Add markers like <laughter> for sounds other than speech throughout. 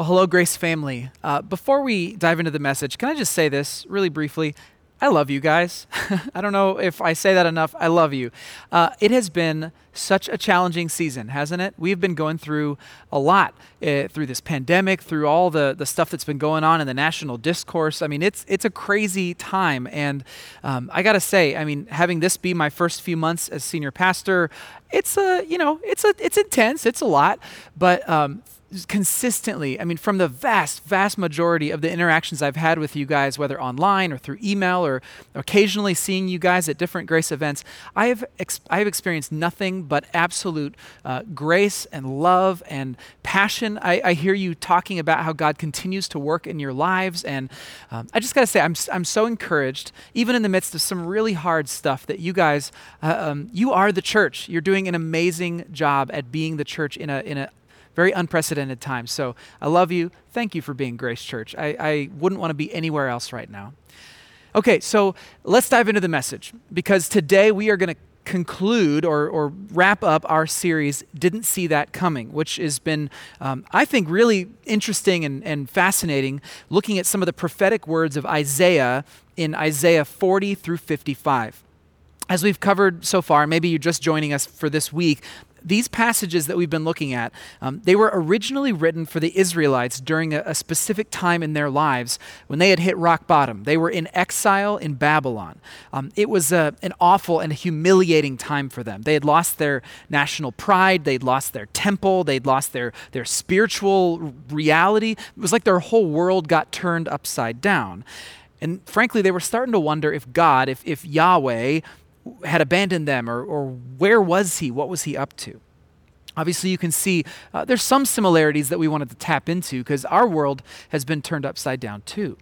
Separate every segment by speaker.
Speaker 1: Well, hello, Grace family. Uh, before we dive into the message, can I just say this really briefly? I love you guys. <laughs> I don't know if I say that enough. I love you. Uh, it has been such a challenging season, hasn't it? We've been going through a lot uh, through this pandemic, through all the, the stuff that's been going on in the national discourse. I mean, it's it's a crazy time, and um, I got to say, I mean, having this be my first few months as senior pastor, it's a you know, it's a it's intense, it's a lot, but um, consistently, I mean, from the vast, vast majority of the interactions I've had with you guys, whether online or through email or occasionally seeing you guys at different grace events, I have, ex- I have experienced nothing but absolute uh, grace and love and passion. I, I, hear you talking about how God continues to work in your lives. And um, I just got to say, I'm, I'm so encouraged, even in the midst of some really hard stuff, that you guys, uh, um, you are the church. You're doing an amazing job at being the church in a, in a very unprecedented time. So I love you. Thank you for being Grace Church. I, I wouldn't want to be anywhere else right now. Okay, so let's dive into the message because today we are going to conclude or, or wrap up our series, Didn't See That Coming, which has been, um, I think, really interesting and, and fascinating, looking at some of the prophetic words of Isaiah in Isaiah 40 through 55 as we've covered so far, maybe you're just joining us for this week, these passages that we've been looking at, um, they were originally written for the Israelites during a, a, specific time in their lives when they had hit rock bottom. They were in exile in Babylon. Um, it was a, an awful and humiliating time for them. They had lost their national pride, they'd lost their temple, they'd lost their, their spiritual reality. It was like their whole world got turned upside down. And frankly, they were starting to wonder if God, if, if Yahweh, had abandoned them or, or where was he? What was he up to? Obviously, you can see uh, there's some similarities that we wanted to tap into because our world has been turned upside down too.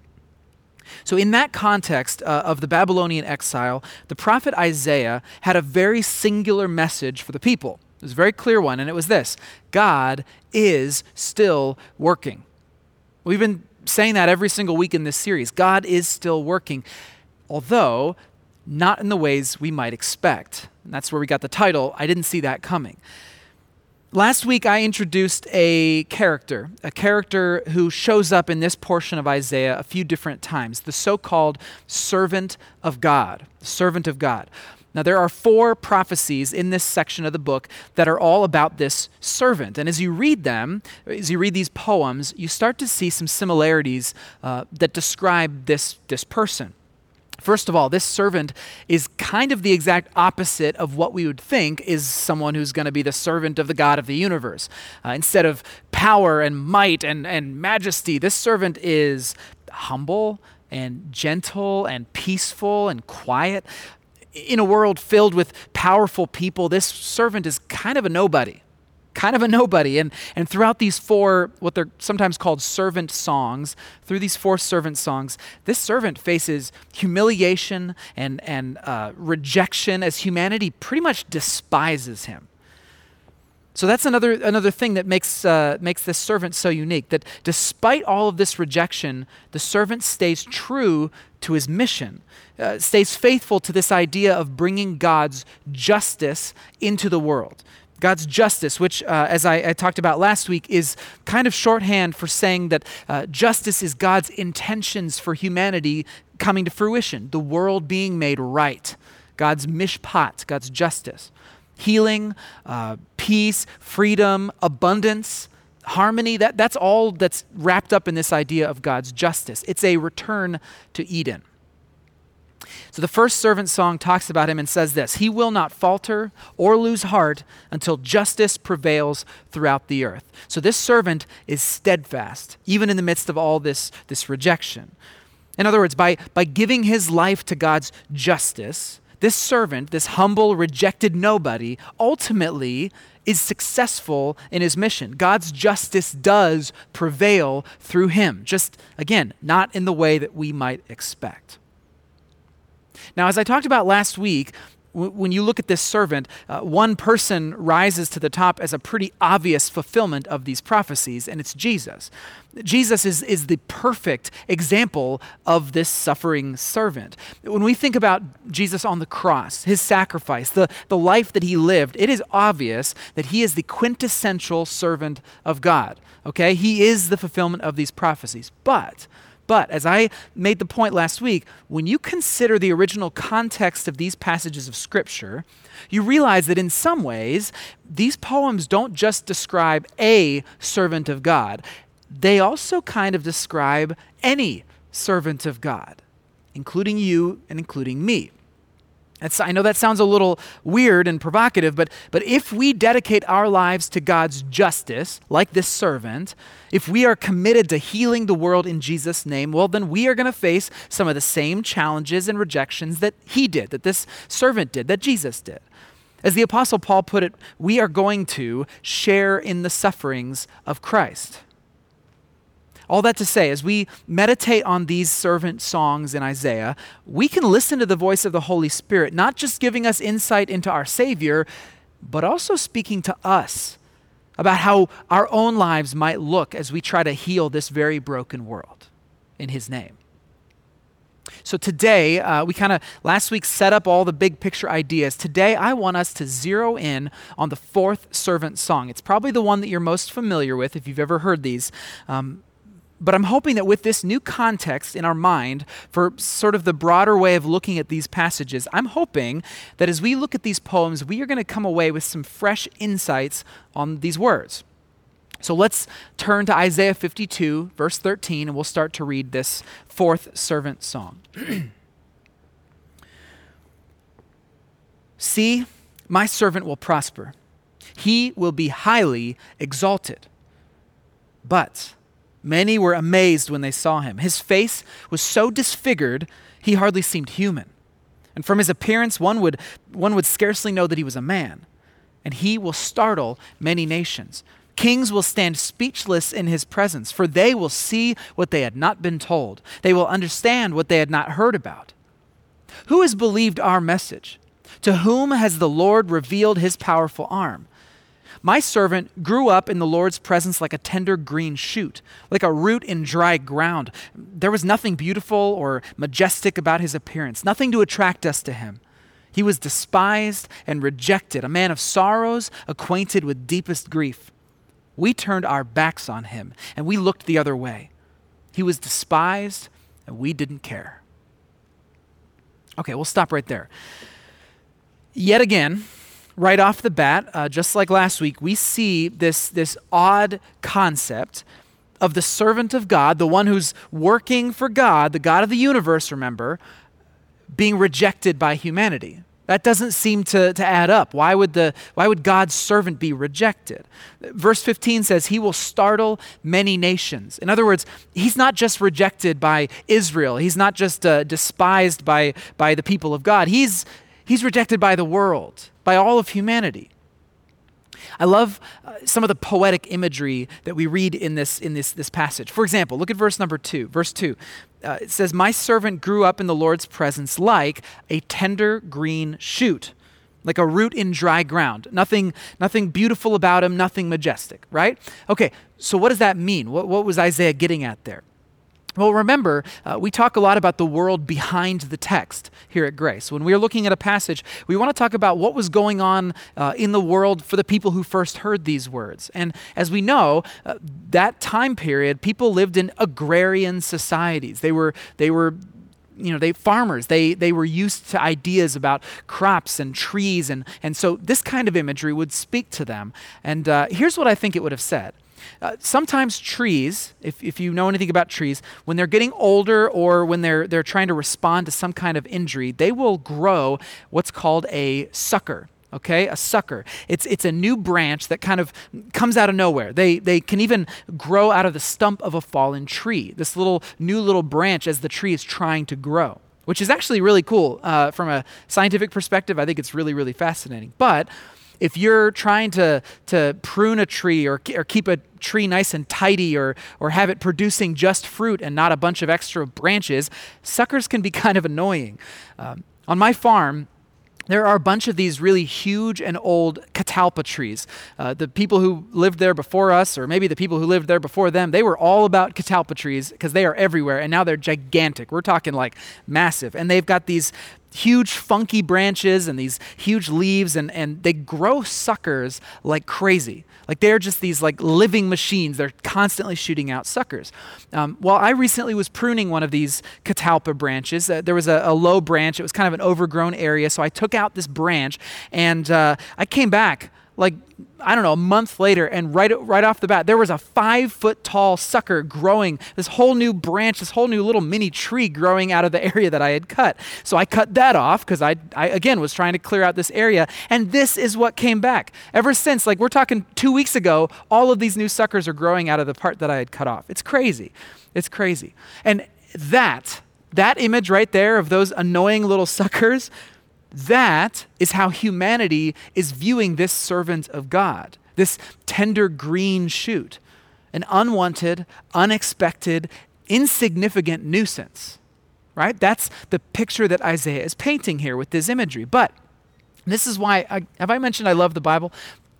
Speaker 1: So, in that context uh, of the Babylonian exile, the prophet Isaiah had a very singular message for the people. It was a very clear one, and it was this God is still working. We've been saying that every single week in this series. God is still working. Although not in the ways we might expect. And that's where we got the title, I Didn't See That Coming. Last week, I introduced a character, a character who shows up in this portion of Isaiah a few different times, the so called servant of God. Servant of God. Now, there are four prophecies in this section of the book that are all about this servant. And as you read them, as you read these poems, you start to see some similarities uh, that describe this, this person. First of all, this servant is kind of the exact opposite of what we would think is someone who's going to be the servant of the God of the universe. Uh, instead of power and might and, and majesty, this servant is humble and gentle and peaceful and quiet. In a world filled with powerful people, this servant is kind of a nobody kind of a nobody. And, and throughout these four, what they're sometimes called servant songs, through these four servant songs, this servant faces humiliation and, and uh, rejection as humanity pretty much despises him. So that's another, another thing that makes, uh, makes this servant so unique that despite all of this rejection, the servant stays true to his mission, uh, stays faithful to this idea of bringing God's justice into the world. God's justice, which, uh, as I, I, talked about last week, is kind of shorthand for saying that uh, justice is God's intentions for humanity coming to fruition, the world being made right, God's mishpat, God's justice. Healing, uh, peace, freedom, abundance, harmony, that, that's all that's wrapped up in this idea of God's justice. It's a return to Eden. So the first servant song talks about him and says this He will not falter or lose heart until justice prevails throughout the earth. So this servant is steadfast, even in the midst of all this, this rejection. In other words, by, by giving his life to God's justice, this servant, this humble, rejected nobody, ultimately is successful in his mission. God's justice does prevail through him, just again, not in the way that we might expect. Now, as I talked about last week, when you look at this servant, uh, one person rises to the top as a pretty obvious fulfillment of these prophecies, and it's Jesus. Jesus is, is the perfect example of this suffering servant. When we think about Jesus on the cross, his sacrifice, the, the life that he lived, it is obvious that he is the quintessential servant of God. Okay? He is the fulfillment of these prophecies. But but as I made the point last week, when you consider the original context of these passages of Scripture, you realize that in some ways, these poems don't just describe a servant of God, they also kind of describe any servant of God, including you and including me. That's, I know that sounds a little weird and provocative, but, but if we dedicate our lives to God's justice, like this servant, if we are committed to healing the world in Jesus' name, well, then we are going to face some of the same challenges and rejections that he did, that this servant did, that Jesus did. As the Apostle Paul put it, we are going to share in the sufferings of Christ. All that to say, as we meditate on these servant songs in Isaiah, we can listen to the voice of the Holy Spirit, not just giving us insight into our Savior, but also speaking to us about how our own lives might look as we try to heal this very broken world in His name. So today, uh, we kind of last week set up all the big picture ideas. Today, I want us to zero in on the fourth servant song. It's probably the one that you're most familiar with if you've ever heard these. Um, but I'm hoping that with this new context in our mind for sort of the broader way of looking at these passages, I'm hoping that as we look at these poems, we are going to come away with some fresh insights on these words. So let's turn to Isaiah 52, verse 13, and we'll start to read this fourth servant song. <clears throat> See, my servant will prosper, he will be highly exalted. But Many were amazed when they saw him. His face was so disfigured, he hardly seemed human. And from his appearance, one would, one would scarcely know that he was a man. And he will startle many nations. Kings will stand speechless in his presence, for they will see what they had not been told. They will understand what they had not heard about. Who has believed our message? To whom has the Lord revealed his powerful arm? My servant grew up in the Lord's presence like a tender green shoot, like a root in dry ground. There was nothing beautiful or majestic about his appearance, nothing to attract us to him. He was despised and rejected, a man of sorrows, acquainted with deepest grief. We turned our backs on him and we looked the other way. He was despised and we didn't care. Okay, we'll stop right there. Yet again, right off the bat, uh, just like last week, we see this, this odd concept of the servant of God, the one who's working for God, the God of the universe, remember, being rejected by humanity. That doesn't seem to, to add up. Why would, the, why would God's servant be rejected? Verse 15 says, He will startle many nations. In other words, He's not just rejected by Israel, He's not just uh, despised by, by the people of God, he's, he's rejected by the world by all of humanity. I love uh, some of the poetic imagery that we read in this, in this, this passage. For example, look at verse number two. Verse two, uh, it says, My servant grew up in the Lord's presence like a tender green shoot, like a root in dry ground. Nothing, nothing beautiful about him, nothing majestic, right? Okay, so what does that mean? What, what was Isaiah getting at there? Well, remember, uh, we talk a lot about the world behind the text here at Grace. When we are looking at a passage, we want to talk about what was going on uh, in the world for the people who first heard these words. And as we know, uh, that time period, people lived in agrarian societies. They were, they were you know they farmers they they were used to ideas about crops and trees and and so this kind of imagery would speak to them and uh, here's what i think it would have said uh, sometimes trees, if, if you know anything about trees, when they're getting older or when they're, they're trying to respond to some kind of injury, they will grow what's called a sucker okay? A sucker. It's it's a new branch that kind of comes out of nowhere. They they can even grow out of the stump of a fallen tree this little new little branch as the tree is trying to grow which is actually really cool uh, from a scientific perspective i think it's really really fascinating. But if you're trying to, to prune a tree or, or keep a tree nice and tidy or, or have it producing just fruit and not a bunch of extra branches, suckers can be <laughs> kind of annoying. Um, on my farm, there are a bunch of these really huge and old catalpa trees. Uh, the people who lived there before us, or maybe the people who lived there before them, they were all about catalpa trees because they are everywhere, and now they're gigantic. We're talking like massive. And they've got these huge funky branches and these huge leaves and, and they grow suckers like crazy. Like they're just these like living machines. They're constantly shooting out suckers. Um, well i recently was pruning one of these catalpa branches. Uh, there was a, a, low branch. It was kind of an overgrown area so i took out this branch and uh, i came back like I don't know, a month later, and right, right off the bat, there was a five foot tall sucker growing, this whole new branch, this whole new little mini tree growing out of the <laughs> area that I had cut. So I cut that off because I, I, again, was trying to clear out this area. And this is what came back. Ever since, like we're talking two weeks ago, all of these new suckers are growing out of the part that I had cut off. It's crazy. It's crazy. And that, that image right there of those annoying little <laughs> suckers, that is how humanity is viewing this servant of God, this tender green shoot, an unwanted, unexpected, insignificant nuisance. Right? That's the picture that Isaiah is painting here with this imagery. But this is why, I, have I mentioned I love the Bible?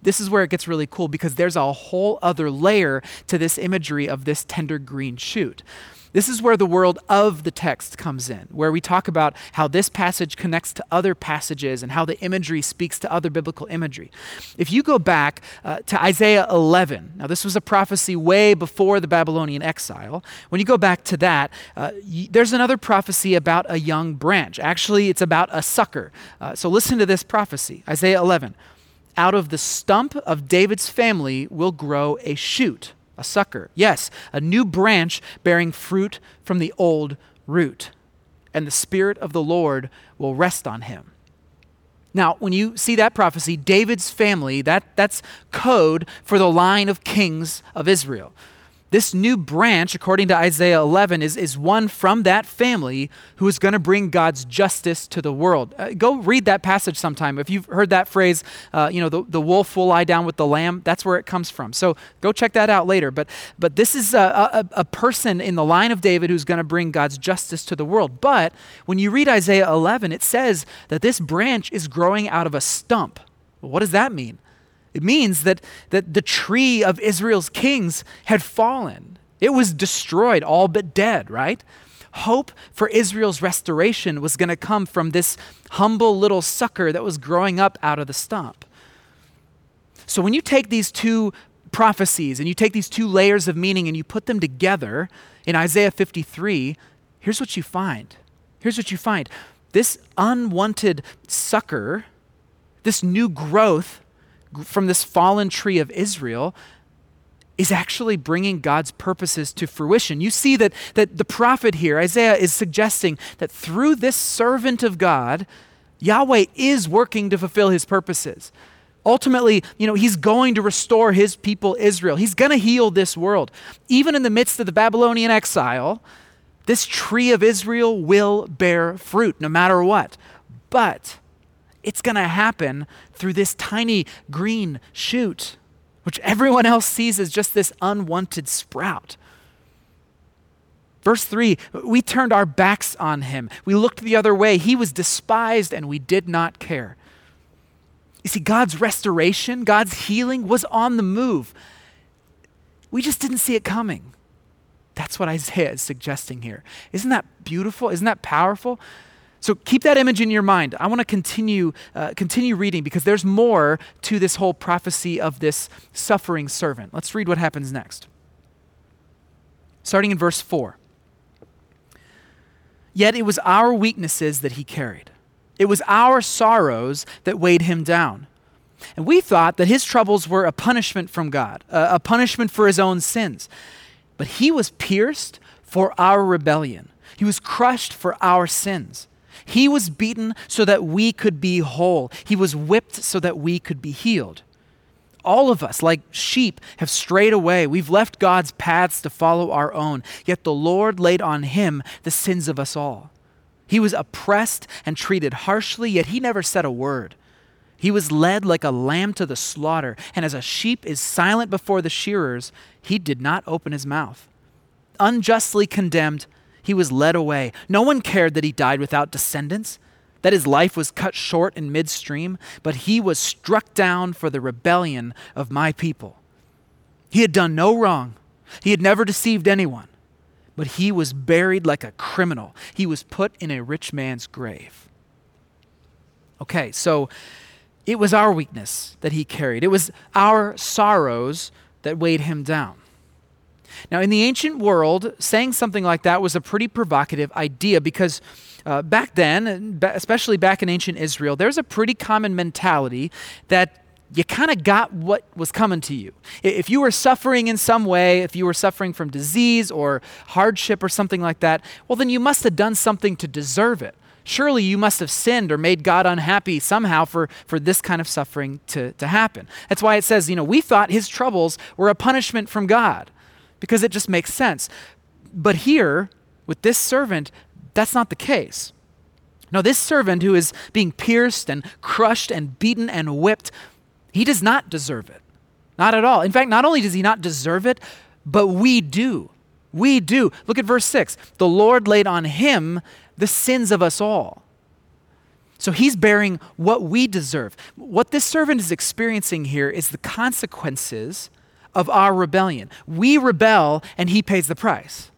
Speaker 1: This is where it gets really cool because there's a whole other layer to this imagery of this tender green shoot. This is where the world of the text comes in, where we talk about how this passage connects to other passages and how the imagery speaks to other biblical imagery. If you go back uh, to Isaiah 11, now this was a prophecy way before the Babylonian exile. When you go back to that, uh, y- there's another prophecy about a young branch. Actually, it's about a sucker. Uh, so listen to this prophecy Isaiah 11. Out of the stump of David's family will grow a shoot a sucker. Yes, a new branch bearing fruit from the old root. And the Spirit of the Lord will rest on him. Now, when you see that prophecy, David's family, that, that's code for the line of kings of Israel. This new branch, according to Isaiah 11, is, is one from that family who is going to bring God's justice to the world. Uh, go read that passage sometime. If you've heard that phrase, uh, you know, the, the wolf will lie down with the lamb, that's where it comes from. So go check that out later. But, but this is a, a, a person in the line of David who's going to bring God's justice to the world. But when you read Isaiah 11, it says that this branch is growing out of a stump. What does that mean? It means that, that the tree of Israel's kings had fallen. It was destroyed, all but dead, right? Hope for Israel's restoration was going to come from this humble little sucker that was growing up out of the stump. So when you take these two prophecies and you take these two layers of meaning and you put them together in Isaiah 53, here's what you find. Here's what you find. This unwanted sucker, this new growth, from this fallen tree of Israel is actually bringing God's purposes to fruition. You see that, that the prophet here, Isaiah, is suggesting that through this servant of God, Yahweh is working to fulfill his purposes. Ultimately, you know, he's going to restore his people Israel. He's going to heal this world. Even in the midst of the Babylonian exile, this tree of Israel will bear fruit no matter what. But it's going to happen through this tiny green shoot, which everyone else sees as just this unwanted sprout. Verse 3 We turned our backs on him. We looked the other way. He was despised, and we did not care. You see, God's restoration, God's healing was on the move. We just didn't see it coming. That's what Isaiah is suggesting here. Isn't that beautiful? Isn't that powerful? So keep that image in your mind. I want to continue, uh, continue reading because there's more to this whole prophecy of this suffering servant. Let's read what happens next. Starting in verse 4. Yet it was our weaknesses that he carried, it was our sorrows that weighed him down. And we thought that his troubles were a punishment from God, a, a punishment for his own sins. But he was pierced for our rebellion, he was crushed for our sins. He was beaten so that we could be whole. He was whipped so that we could be healed. All of us, like sheep, have strayed away. We've left God's paths to follow our own. Yet the Lord laid on him the sins of us all. He was oppressed and treated harshly, yet he never said a word. He was led like a lamb to the slaughter, and as a sheep is silent before the shearers, he did not open his mouth. Unjustly condemned, he was led away. No one cared that he died without descendants. that his life was cut short in midstream, but he was struck down for the rebellion of my people. He had done no wrong, he had never deceived anyone, but he was buried like a criminal. He was put in a rich man's grave. Okay, so it was our weakness that he carried, it was our sorrows that weighed him down. Now, in the ancient world, saying something like that was a pretty provocative idea because uh, back then, especially back in ancient Israel, there's a pretty common mentality that you kind of got what was coming to you. If you were suffering in some way, if you were suffering from disease or hardship or something like that, well, then you must have done something to deserve it. Surely you must have sinned or made God unhappy somehow for, for this kind of suffering to, to happen. That's why it says, you know, we thought his troubles were a punishment from God because it just makes sense. But here, with this servant, that's not the case. Now, this servant who is being pierced and crushed and beaten and whipped, he does not deserve it. Not at all. In fact, not only does he not deserve it, but we do. We do. Look at verse 6. The Lord laid on him the sins of us all. So he's bearing what we deserve. What this servant is experiencing here is the consequences of our rebellion. We rebel, and he pays the price.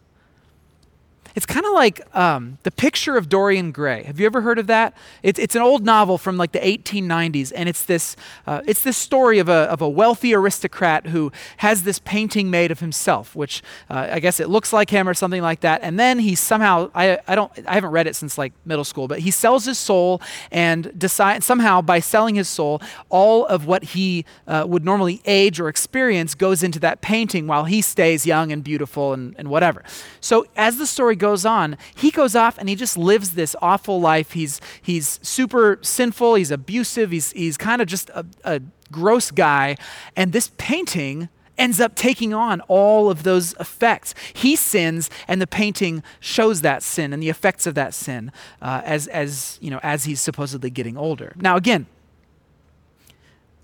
Speaker 1: It's kind of like um, the picture of Dorian Gray. Have you ever heard of that? It's, it's an old novel from like the 1890s, and it's this, uh, it's this story of a, of a wealthy aristocrat who has this painting made of himself, which uh, I guess it looks like him or something like that. And then he somehow, I, I, don't, I haven't read it since like middle school, but he sells his soul and decide, somehow by selling his soul, all of what he uh, would normally age or experience goes into that painting while he stays young and beautiful and, and whatever. So as the story goes on, he goes off and he just lives this awful life. He's, he's super sinful, he's abusive, he's, he's kind of just a, a gross guy. And this painting ends up taking on all of those effects. He sins, and the painting shows that sin and the effects of that sin uh, as, as, you know, as he's supposedly getting older. Now, again,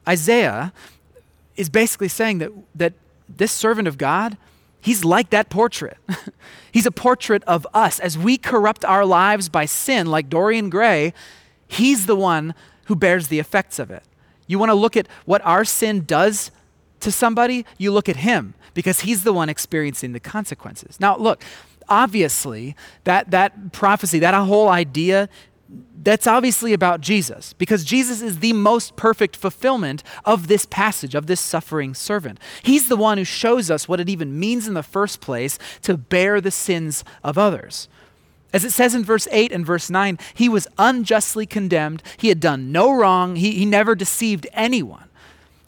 Speaker 1: Isaiah is basically saying that, that this servant of God He's like that portrait. <laughs> he's a portrait of us. As we corrupt our lives by sin, like Dorian Gray, he's the one who bears the effects of it. You want to look at what our sin does to somebody? You look at him because he's the one experiencing the consequences. Now, look, obviously, that, that prophecy, that whole idea that's obviously about Jesus because Jesus is the most perfect fulfillment of this passage, of this suffering servant. He's the one who shows us what it even means in the first place to bear the sins of others. As it says in verse 8 and verse 9, he was unjustly condemned. He had done no wrong. He, he never deceived anyone.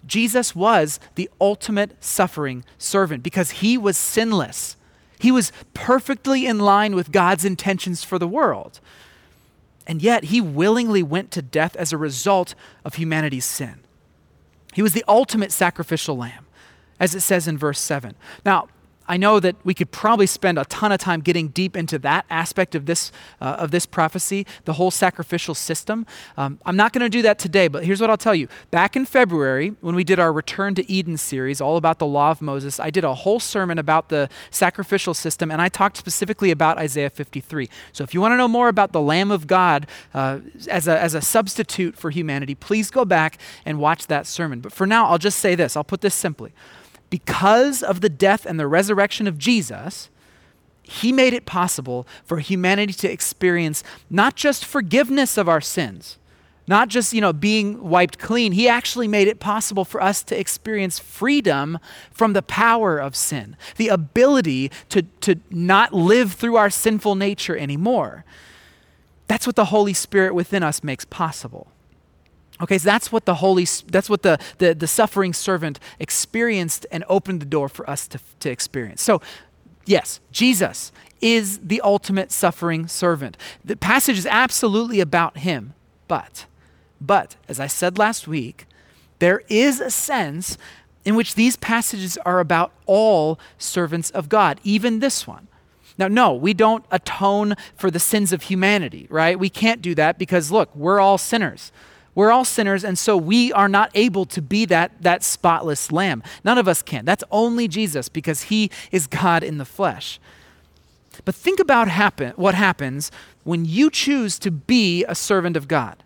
Speaker 1: Jesus was the ultimate suffering servant because he was sinless. He was perfectly in line with God's intentions for the world. And yet, he willingly went to death as a result of humanity's sin. He was the ultimate sacrificial lamb, as it says in verse 7. Now, I know that we could probably spend a ton of time getting deep into that aspect of this, uh, of this prophecy, the whole sacrificial system. Um, I'm not going to do that today, but here's what I'll tell you. Back in February, when we did our Return to Eden series, all about the law of Moses, I did a whole sermon about the sacrificial system, and I talked specifically about Isaiah 53. So if you want to know more about the Lamb of God uh, as, a, as a substitute for humanity, please go back and watch that sermon. But for now, I'll just say this I'll put this simply because of the death and the resurrection of Jesus, he made it possible for humanity to experience not just forgiveness of our sins, not just, you know, being wiped clean. He actually made it possible for us to experience freedom from the power of sin, the ability to, to not live through our sinful nature anymore. That's what the Holy Spirit within us makes possible. Okay, so that's what the holy, that's what the, the, the suffering servant experienced and opened the door for us to, to experience. So, yes, Jesus is the ultimate suffering servant. The passage is absolutely about him, but, but, as I said last week, there is a sense in which these passages are about all servants of God, even this one. Now, no, we don't atone for the sins of humanity, right? We can't do that because, look, we're all sinners. We're all sinners, and so we are not able to be that, that spotless lamb. None of us can. That's only Jesus because he is God in the flesh. But think about happen, what happens when you choose to be a servant of God.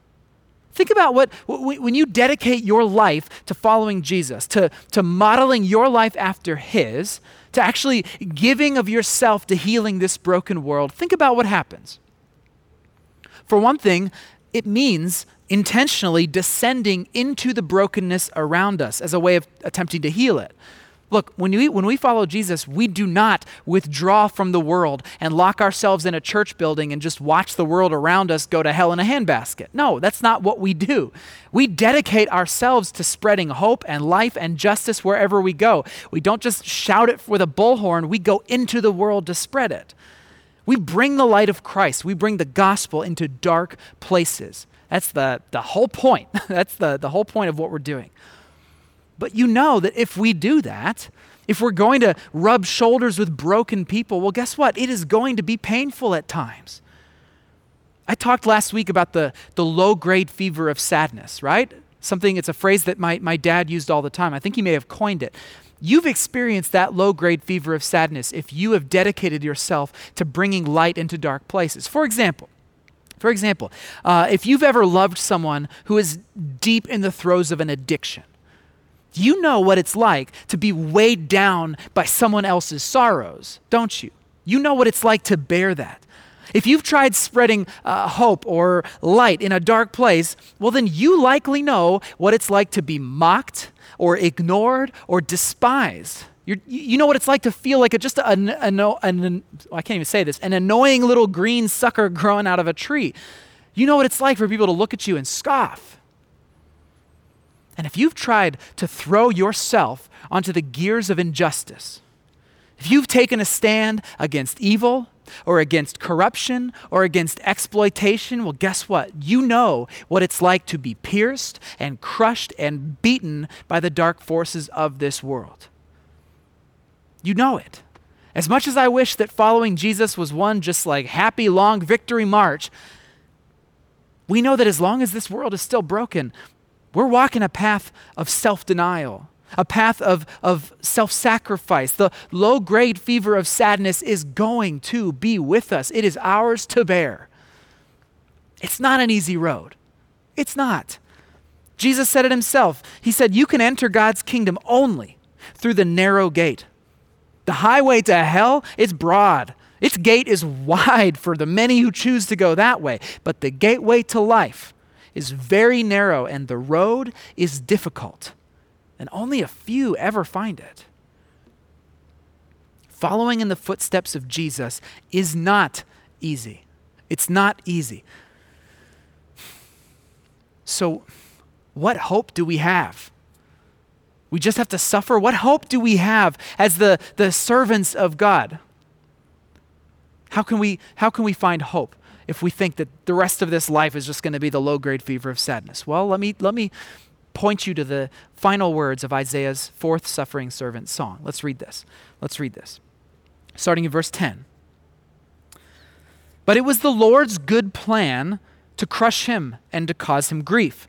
Speaker 1: Think about what, when you dedicate your life to following Jesus, to, to modeling your life after His, to actually giving of yourself to healing this broken world. Think about what happens. For one thing, it means intentionally descending into the brokenness around us as a way of attempting to heal it. Look, when we, when we follow Jesus, we do not withdraw from the world and lock ourselves in a church building and just watch the world around us go to hell in a handbasket. No, that's not what we do. We dedicate ourselves to spreading hope and life and justice wherever we go. We don't just shout it with a bullhorn, we go into the world to spread it. We bring the light of Christ, we bring the gospel into dark places. That's the, the whole point. <laughs> that's the, the whole point of what we're doing. But you know that if we do that, if we're going to rub shoulders with broken people, well, guess what? It is going to be painful at times. I talked last week about the, the low grade fever of sadness, right? Something, it's a phrase that my, my dad used all the time. I think he may have coined it. You've experienced that low grade fever of sadness if you have dedicated yourself to bringing light into dark places. For example, for example, uh, if you've ever loved someone who is deep in the throes of an addiction, you know what it's like to be weighed down by someone else's sorrows, don't you? You know what it's like to bear that. If you've tried spreading uh, hope or light in a dark place, well, then you likely know what it's like to be mocked or ignored or despised. You're, you know what it's like to feel like a, just I can't even say this, an annoying little green sucker <laughs> growing out of a tree. You know what it's like for people to look at you and scoff. And if you've tried to throw yourself onto the gears of injustice, if you've taken a stand against evil or against corruption or against exploitation, well, guess what? You know what it's like to be pierced and crushed and beaten by the dark forces of this world. You know it. As much as I wish that following Jesus was one just like happy, long victory march, we know that as long as this world is still broken, we're walking a path of self denial, a path of, of self sacrifice. The low grade fever of sadness is going to be with us, it is ours to bear. It's not an easy road. It's not. Jesus said it himself. He said, You can enter God's kingdom only through the narrow gate. The highway to hell is broad. Its gate is wide for the many who choose to go that way, but the gateway to life is very narrow and the road is difficult, and only a few ever find it. Following in the footsteps of Jesus is not easy. It's not easy. So, what hope do we have? We just have to suffer? What hope do we have as the, the servants of God? How can, we, how can we find hope? if we think that the rest of this life is just going to be the low grade fever of sadness? Well, let me, let me point you to the final words of Isaiah's fourth suffering servant song. Let's read this. Let's read this. Starting in verse 10. But it was the Lord's good plan to crush him and to cause him grief.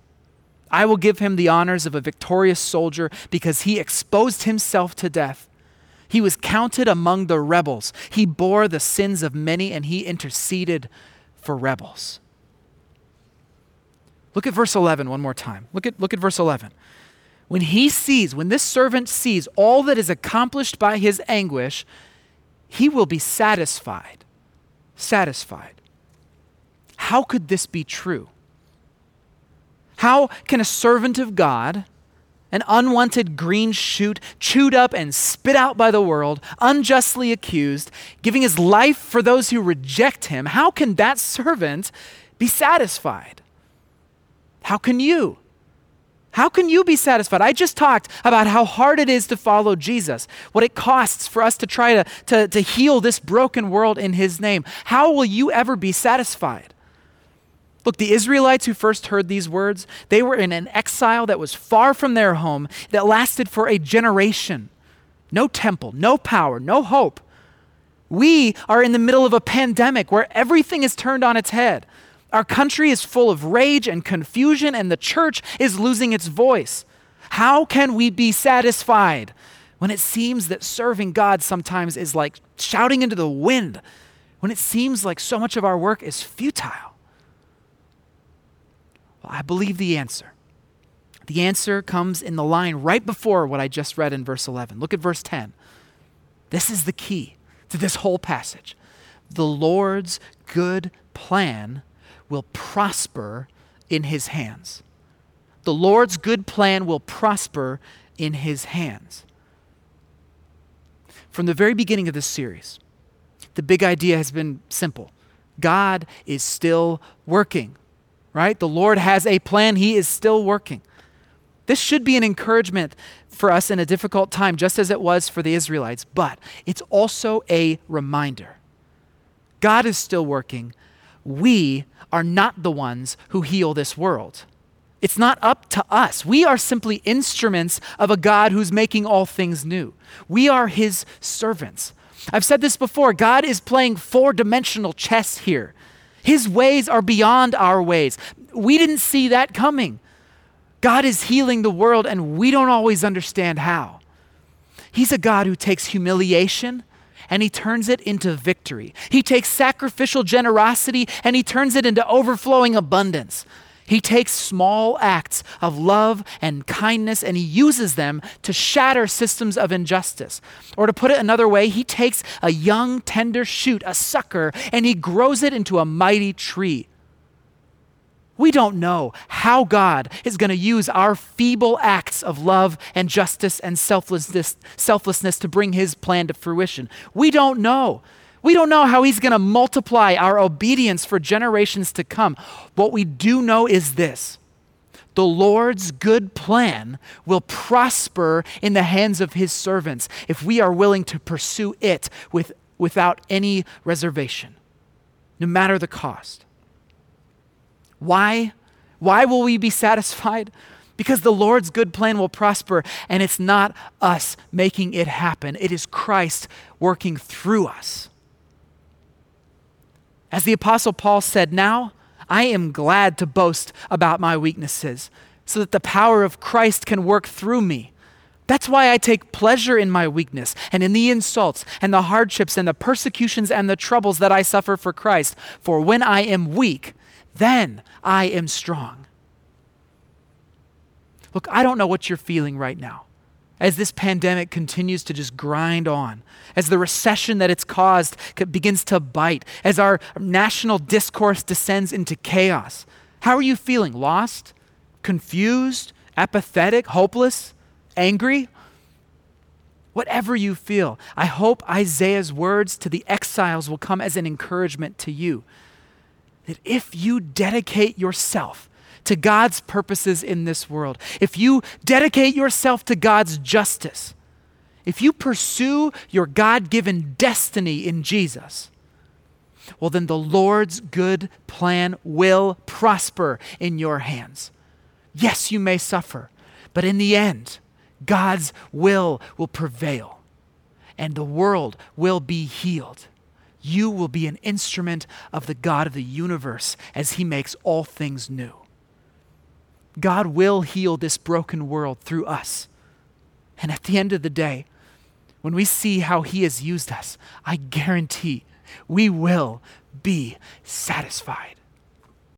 Speaker 1: I will give him the honors of a victorious soldier because he exposed himself to death he was counted among the rebels. He bore the sins of many and he interceded for rebels. Look at verse 11 one more time. Look at, look at verse 11. When he sees, when this servant sees all that is accomplished by his anguish, he will be satisfied. Satisfied. How could this be true? How can a servant of God an unwanted green shoot, chewed up and spit out by the world, unjustly accused, giving his life for those who reject him, how can that servant be satisfied? How can you? How can you be satisfied? I just talked about how hard it is to follow Jesus, what it costs for us to try to, to, to heal this broken world in His name. How will you ever be satisfied? Look, the Israelites who first heard these words, they were in an exile that was far from their home, that lasted for a generation. No temple, no power, no hope. We are in the middle of a pandemic where everything is turned on its head. Our country is full of rage and confusion, and the church is losing its voice. How can we be satisfied when it seems that serving God sometimes is like shouting into the wind, when it seems like so much of our work is futile? Well, I believe the answer. The answer comes in the line right before what I just read in verse 11. Look at verse 10. This is the key to this whole passage. The Lord's good plan will prosper in his hands. The Lord's good plan will prosper in his hands. From the very beginning of this series, the big idea has been simple God is still working, right? The Lord has a plan, He is still working. This should be an encouragement for us in a difficult time, just as it was for the Israelites, but it's also a reminder. God is still working. We are not the ones who heal this world. It's not up to us. We are simply instruments of a God who's making all things new. We are his servants. I've said this before God is playing four dimensional chess here. His ways are beyond our ways. We didn't see that coming. God is healing the world, and we don't always understand how. He's a God who takes humiliation and he turns it into victory. He takes sacrificial generosity and he turns it into overflowing abundance. He takes small acts of love and kindness and he uses them to shatter systems of injustice. Or to put it another way, he takes a young, tender shoot, a sucker, and he grows it into a mighty tree. We don't know how God is going to use our feeble acts of love and justice and selflessness, selflessness to bring his plan to fruition. We don't know. We don't know how he's going to multiply our obedience for generations to come. What we do know is this the Lord's good plan will prosper in the hands of his servants if we are willing to pursue it with, without any reservation, no matter the cost. Why? Why will we be satisfied? Because the Lord's good plan will prosper, and it's not us making it happen. It is Christ working through us. As the Apostle Paul said, Now I am glad to boast about my weaknesses, so that the power of Christ can work through me. That's why I take pleasure in my weakness and in the insults and the hardships and the persecutions and the troubles that I suffer for Christ. For when I am weak, then I am strong. Look, I don't know what you're feeling right now as this pandemic continues to just grind on, as the recession that it's caused begins to bite, as our national discourse descends into chaos. How are you feeling? Lost? Confused? Apathetic? Hopeless? Angry? Whatever you feel, I hope Isaiah's words to the exiles will come as an encouragement to you that if you dedicate yourself to God's purposes in this world, if you dedicate yourself to God's justice, if you pursue your God given destiny in Jesus, well, then the Lord's good plan will prosper in your hands. Yes, you may suffer, but in the end, God's will will prevail and the world will be healed you will be an instrument of the God of the universe as he makes all things new. God will heal this broken world through us. And at the end of the day, when we see how he has used us, I guarantee we will be satisfied.